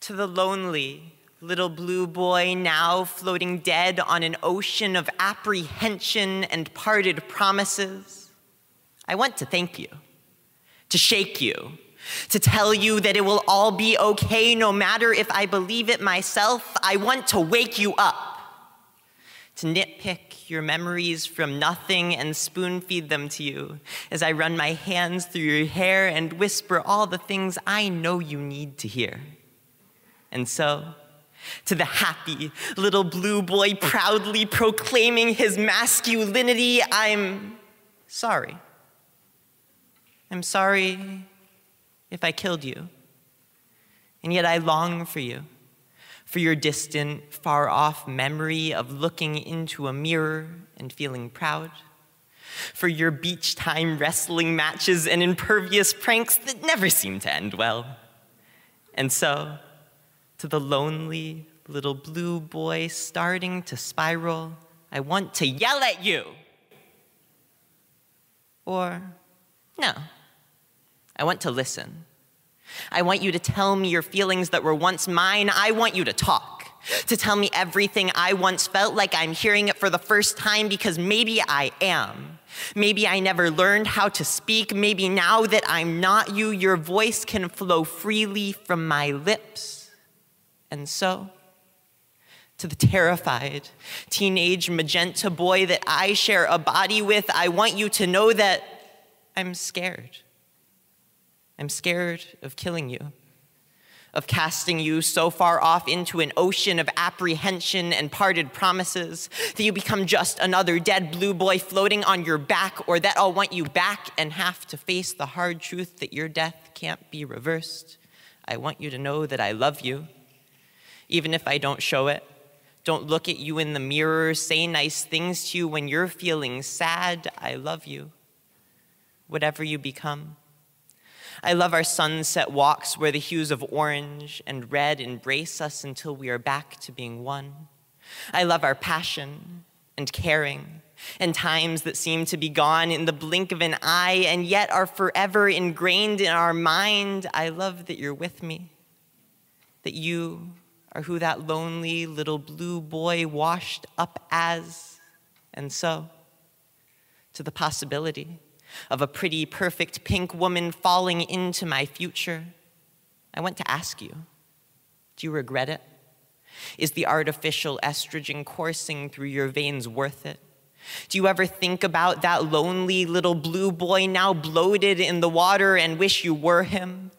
Speaker 28: To the lonely, little blue boy now floating dead on an ocean of apprehension and parted promises. I want to thank you, to shake you, to tell you that it will all be okay no matter if I believe it myself. I want to wake you up, to nitpick your memories from nothing and spoon feed them to you as I run my hands through your hair and whisper all the things I know you need to hear. And so, to the happy little blue boy proudly proclaiming his masculinity, I'm sorry. I'm sorry if I killed you. And yet I long for you, for your distant, far off memory of looking into a mirror and feeling proud, for your beach time wrestling matches and impervious pranks that never seem to end well. And so, to the lonely little blue boy starting to spiral, I want to yell at you. Or, no, I want to listen. I want you to tell me your feelings that were once mine. I want you to talk, to tell me everything I once felt like I'm hearing it for the first time because maybe I am. Maybe I never learned how to speak. Maybe now that I'm not you, your voice can flow freely from my lips. And so, to the terrified teenage magenta boy that I share a body with, I want you to know that I'm scared. I'm scared of killing you, of casting you so far off into an ocean of apprehension and parted promises that you become just another dead blue boy floating on your back, or that I'll want you back and have to face the hard truth that your death can't be reversed. I want you to know that I love you Even if I don't show it, don't look at you in the mirror, say nice things to you when you're feeling sad. I love you, whatever you become. I love our sunset walks where the hues of orange and red embrace us until we are back to being one. I love our passion and caring and times that seem to be gone in the blink of an eye and yet are forever ingrained in our mind. I love that you're with me, that you are who that lonely little blue boy washed up as, and so to the possibility of a pretty, perfect pink woman falling into my future. I want to ask you do you regret it? Is the artificial estrogen coursing through your veins worth it? Do you ever think about that lonely little blue boy now bloated in the water and wish you were him?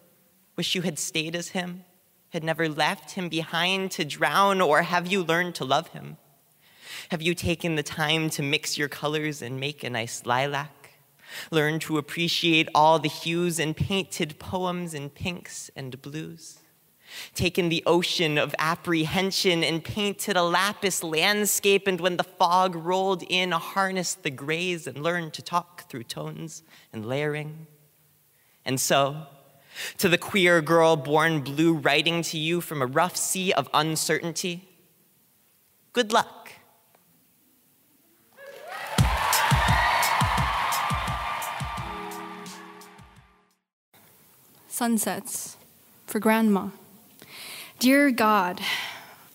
Speaker 28: Wish you had stayed as him? Had never left him behind to drown? Or have you learned to love him? Have you taken the time to mix your colors and make a nice lilac? Learn to appreciate all the hues and painted poems in pinks and blues? taken the ocean of apprehension and painted a lapis landscape, and when the fog rolled in, harnessed the grays and learned to talk through tones and layering. And so, to the queer girl born blue writing to you from a rough sea of uncertainty, good luck.
Speaker 24: Sunsets for Grandma. Dear God,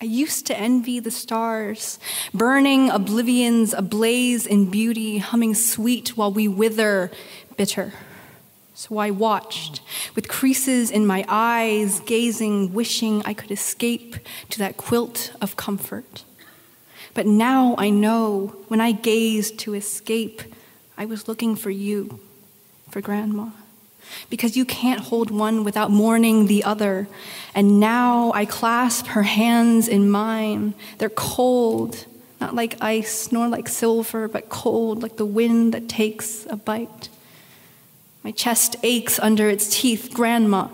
Speaker 24: I used to envy the stars, burning oblivions ablaze in beauty, humming sweet while we wither bitter. So I watched, with creases in my eyes, gazing, wishing I could escape to that quilt of comfort. But now I know when I gazed to escape, I was looking for you, for Grandma because you can't hold one without mourning the other. And now I clasp her hands in mine. They're cold, not like ice, nor like silver, but cold, like the wind that takes a bite. My chest aches under its teeth, Grandma.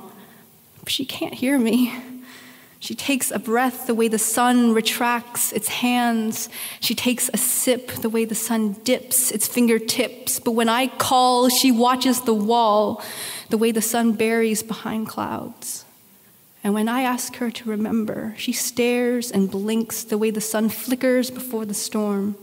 Speaker 24: She can't hear me. She takes a breath the way the sun retracts its hands. She takes a sip the way the sun dips its fingertips. But when I call, she watches the wall the way the sun buries behind clouds. And when I ask her to remember, she stares and blinks the way the sun flickers before the storm.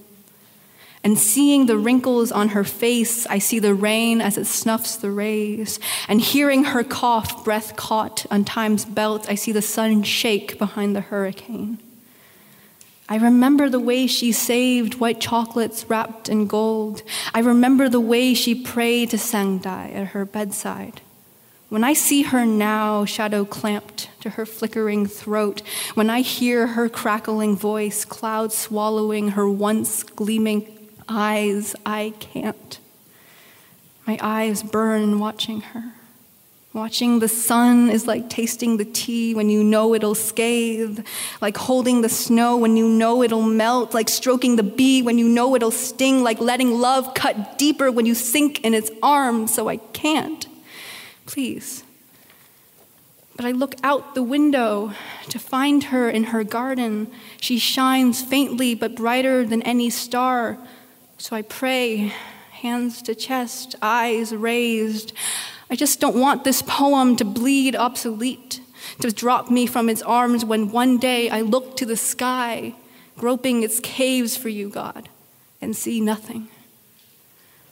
Speaker 24: And seeing the wrinkles on her face, I see the rain as it snuffs the rays. And hearing her cough, breath caught on time's belt, I see the sun shake behind the hurricane. I remember the way she saved white chocolates wrapped in gold. I remember the way she prayed to Sangdai at her bedside. When I see her now, shadow clamped to her flickering throat, when I hear her crackling voice, cloud swallowing her once gleaming eyes, I can't. My eyes burn watching her. Watching the sun is like tasting the tea when you know it'll scathe, like holding the snow when you know it'll melt, like stroking the bee when you know it'll sting, like letting love cut deeper when you sink in its arms, so I can't. Please. But I look out the window to find her in her garden. She shines faintly but brighter than any star. So I pray, hands to chest, eyes raised. I just don't want this poem to bleed obsolete, to drop me from its arms when one day I look to the sky, groping its caves for you, God, and see nothing.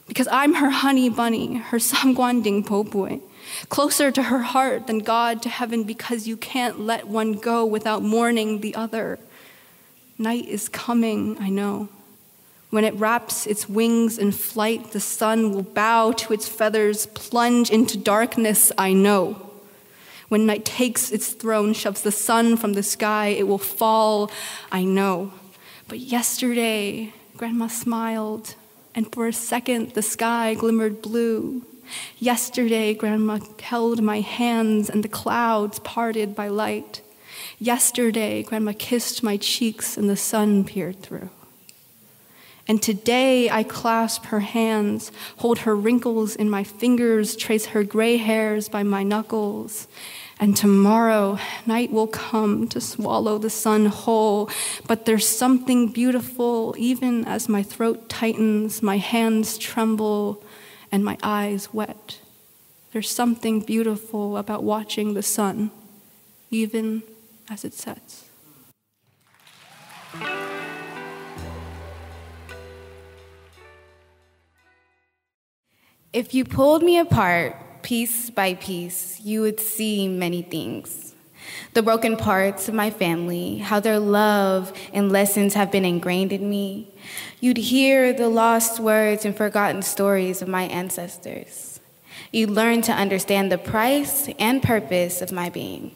Speaker 24: Because I'm her honey bunny, her samguanding popue, closer to her heart than God to heaven because you can't let one go without mourning the other. Night is coming, I know. When it wraps its wings in flight, the sun will bow to its feathers, plunge into darkness, I know. When night takes its throne, shoves the sun from the sky, it will fall, I know. But yesterday, Grandma smiled, and for a second the sky glimmered blue. Yesterday, Grandma held my hands, and the clouds parted by light. Yesterday, Grandma kissed my cheeks, and the sun peered through. And today I clasp her hands, hold her wrinkles in my fingers, trace her gray hairs by my knuckles. And tomorrow, night will come to swallow the sun whole. But there's something beautiful, even as my throat tightens, my hands tremble, and my eyes wet. There's something beautiful about watching the sun, even as it sets.
Speaker 29: If you pulled me apart piece by piece, you would see many things. The broken parts of my family, how their love and lessons have been ingrained in me. You'd hear the lost words and forgotten stories of my ancestors. You'd learn to understand the price and purpose of my being.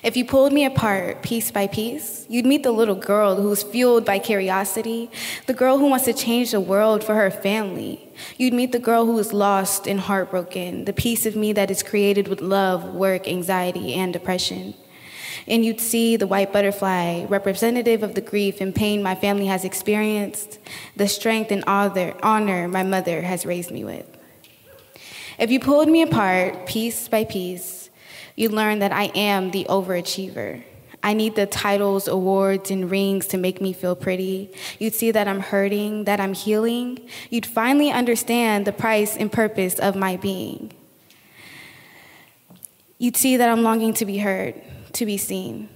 Speaker 29: If you pulled me apart piece by piece, you'd meet the little girl who's fueled by curiosity, the girl who wants to change the world for her family. You'd meet the girl who is lost and heartbroken, the piece of me that is created with love, work, anxiety, and depression. And you'd see the white butterfly, representative of the grief and pain my family has experienced, the strength and honor my mother has raised me with. If you pulled me apart piece by piece, you learn that I am the overachiever. I need the titles, awards, and rings to make me feel pretty. You'd see that I'm hurting, that I'm healing. You'd finally understand the price and purpose of my being. You'd see that I'm longing to be heard, to be seen.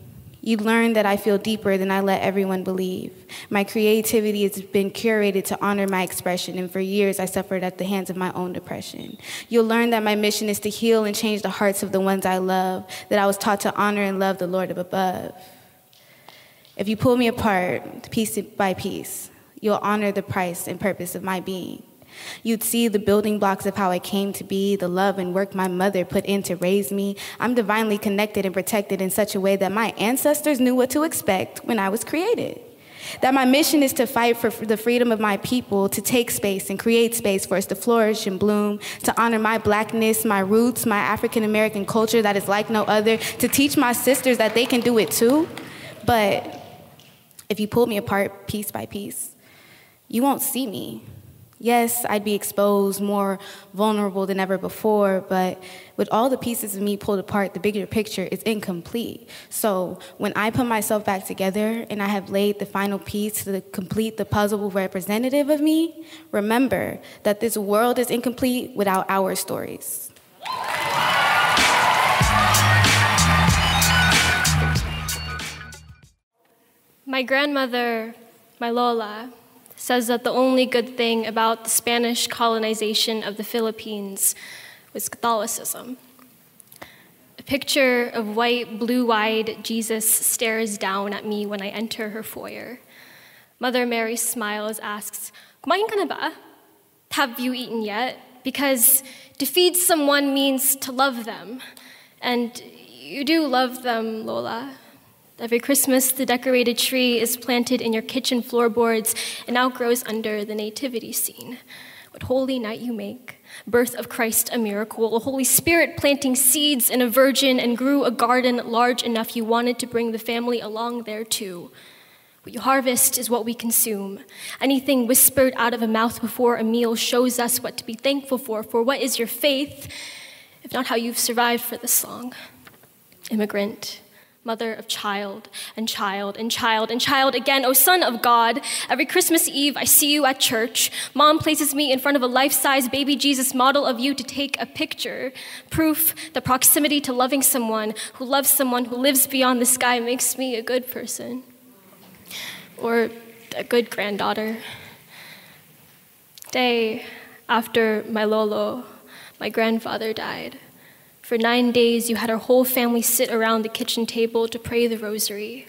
Speaker 29: You learn that I feel deeper than I let everyone believe. My creativity has been curated to honor my expression, and for years I suffered at the hands of my own depression. You'll learn that my mission is to heal and change the hearts of the ones I love, that I was taught to honor and love the Lord of above. If you pull me apart piece by piece, you'll honor the price and purpose of my being. You'd see the building blocks of how I came to be, the love and work my mother put in to raise me. I'm divinely connected and protected in such a way that my ancestors knew what to expect when I was created. That my mission is to fight for the freedom of my people, to take space and create space for us to flourish and bloom, to honor my blackness, my roots, my African American culture that is like no other, to teach my sisters that they can do it too. But if you pull me apart piece by piece, you won't see me. Yes, I'd be exposed, more vulnerable than ever before, but with all the pieces of me pulled apart, the bigger picture is incomplete. So when I put myself back together and I have laid the final piece to complete the puzzle representative of me, remember that this world is incomplete without our stories.
Speaker 30: My grandmother, my Lola, says that the only good thing about the Spanish colonization of the Philippines was Catholicism. A picture of white, blue eyed Jesus stares down at me when I enter her foyer. Mother Mary smiles, asks, ka? Have you eaten yet? Because to feed someone means to love them. And you do love them, Lola. Every Christmas, the decorated tree is planted in your kitchen floorboards and outgrows under the nativity scene. What holy night you make! Birth of Christ, a miracle, a Holy Spirit planting seeds in a virgin and grew a garden large enough you wanted to bring the family along there too. What you harvest is what we consume. Anything whispered out of a mouth before a meal shows us what to be thankful for. For what is your faith, if not how you've survived for this long? Immigrant, mother of child and child and child and child again. O Son of God, every Christmas Eve I see you at church. Mom places me in front of a life size baby Jesus model of you to take a picture. Proof that proximity to loving someone who loves someone who lives beyond the sky makes me a good person or a good granddaughter. Day after my Lolo, my grandfather died. For nine days, you had our whole family sit around the kitchen table to pray the rosary.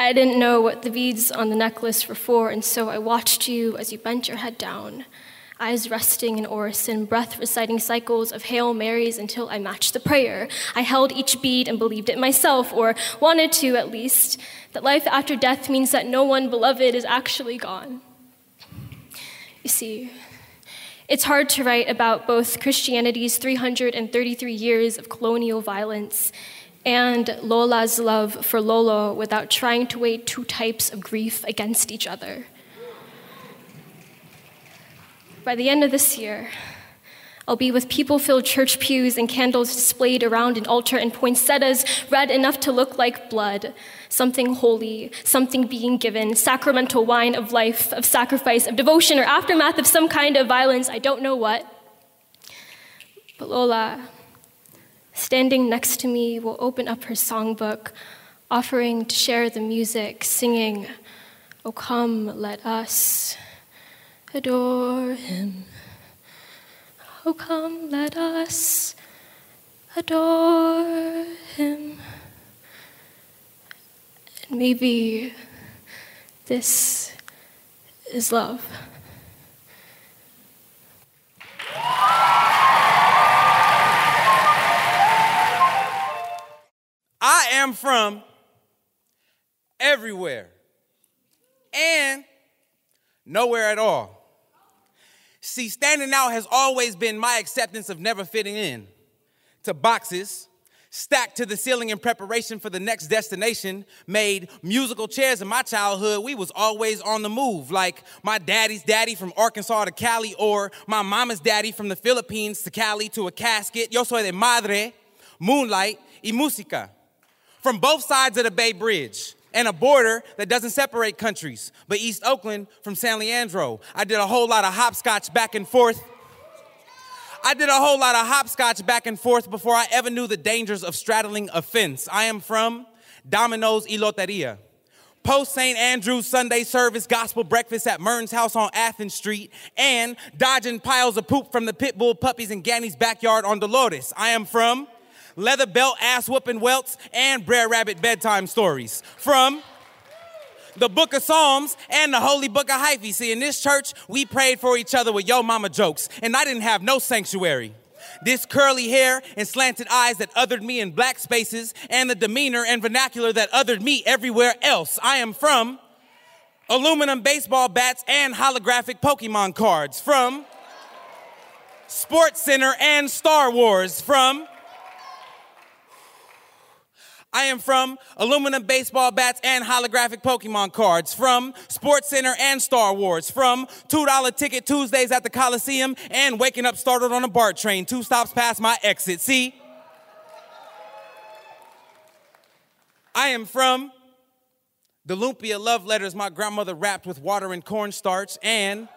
Speaker 30: I didn't know what the beads on the necklace were for, and so I watched you as you bent your head down, eyes resting in orison, breath reciting cycles of Hail Marys until I matched the prayer. I held each bead and believed it myself, or wanted to at least, that life after death means that no one beloved is actually gone. You see, it's hard to write about both Christianity's 333 years of colonial violence and Lola's love for Lolo without trying to weigh two types of grief against each other. By the end of this year, I'll be with people filled church pews and candles displayed around an altar and poinsettias red enough to look like blood. Something holy, something being given, sacramental wine of life, of sacrifice, of devotion, or aftermath of some kind of violence, I don't know what. But Lola, standing next to me, will open up her songbook, offering to share the music, singing, Oh, come, let us adore him. Oh, come, let us adore him. And maybe this is love.
Speaker 31: I am from everywhere and nowhere at all. See, standing out has always been my acceptance of never fitting in to boxes, stacked to the ceiling in preparation for the next destination, made musical chairs in my childhood. We was always on the move, like my daddy's daddy from Arkansas to Cali, or my mama's daddy from the Philippines to Cali to a casket. Yo soy de madre, moonlight y música. From both sides of the Bay Bridge and a border that doesn't separate countries, but East Oakland from San Leandro. I did a whole lot of hopscotch back and forth. I did a whole lot of hopscotch back and forth before I ever knew the dangers of straddling a fence. I am from Domino's y Loteria. Post St. Andrew's Sunday service gospel breakfast at Mern's house on Athens Street, and dodging piles of poop from the pit bull puppies in Ganny's backyard on Dolores. I am from leather belt, ass whooping welts, and Brer Rabbit bedtime stories from the book of Psalms and the holy book of Hyphy. See, in this church, we prayed for each other with yo mama jokes, and I didn't have no sanctuary. This curly hair and slanted eyes that othered me in black spaces, and the demeanor and vernacular that othered me everywhere else. I am from aluminum baseball bats and holographic Pokemon cards, from Sports Center and Star Wars, from I am from aluminum baseball bats and holographic Pokemon cards, from Sports Center and Star Wars, from $2 ticket Tuesdays at the Coliseum and waking up startled on a BART train, two stops past my exit. See? I am from the lumpia love letters my grandmother wrapped with water and cornstarch and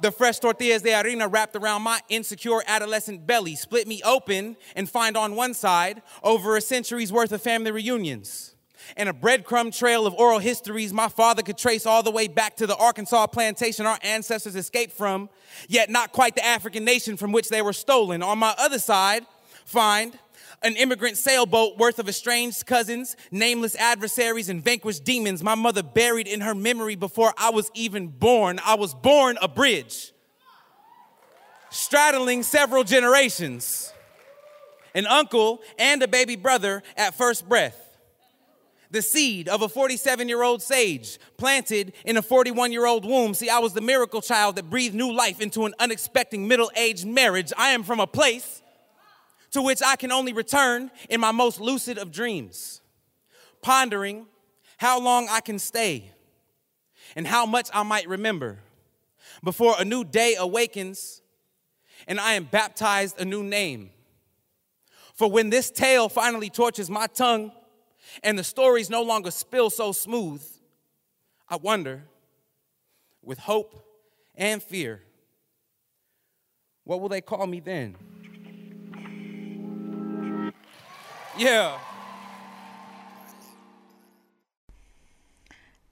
Speaker 31: the fresh tortillas de harina wrapped around my insecure adolescent belly split me open and find on one side over a century's worth of family reunions and a breadcrumb trail of oral histories my father could trace all the way back to the Arkansas plantation our ancestors escaped from, yet not quite the African nation from which they were stolen. On my other side, find an immigrant sailboat worth of estranged cousins, nameless adversaries, and vanquished demons my mother buried in her memory before I was even born. I was born a bridge, straddling several generations, an uncle and a baby brother at first breath. The seed of a 47 year old sage planted in a 41 year old womb. See, I was the miracle child that breathed new life into an unexpected middle aged marriage. I am from a place to which I can only return in my most lucid of dreams, pondering how long I can stay and how much I might remember before a new day awakens and I am baptized a new name. For when this tale finally torches my tongue and the stories no longer spill so smooth, I wonder, with hope and fear, what will they call me then? Yeah.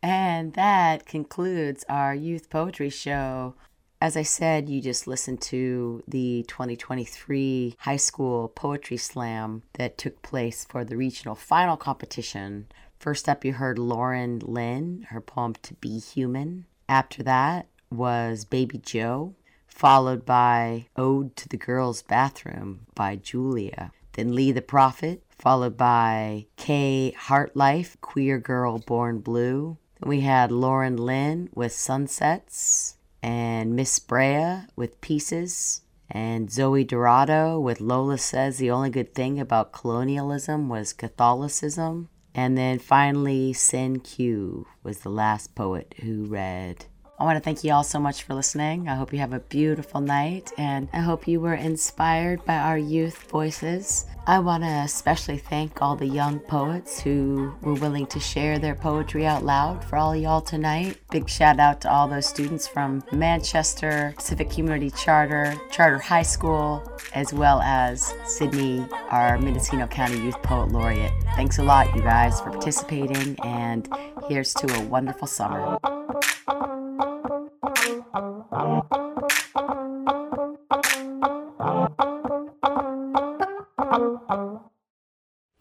Speaker 1: And that concludes our youth poetry show. As I said, you just listened to the 2023 high school poetry slam that took place for the regional final competition. First up, you heard Lauren Lynn, her poem To Be Human. After that was Baby Joe, followed by Ode to the Girls' Bathroom by Julia. Then Lee the Prophet, followed by Kay Heartlife, Queer Girl Born Blue. We had Lauren Lynn with Sunsets, and Miss Brea with Pieces, and Zoe Dorado with Lola Says the only good thing about colonialism was Catholicism. And then finally, Sin Q was the last poet who read I want to thank you all so much for listening. I hope you have a beautiful night and I hope you were inspired by our youth voices. I want to especially thank all the young poets who were willing to share their poetry out loud for all y'all tonight. Big shout out to all those students from Manchester, Pacific Community Charter, Charter High School, as well as Sidney, our Mendocino County Youth Poet Laureate. Thanks a lot, you guys, for participating, and here's to a wonderful summer.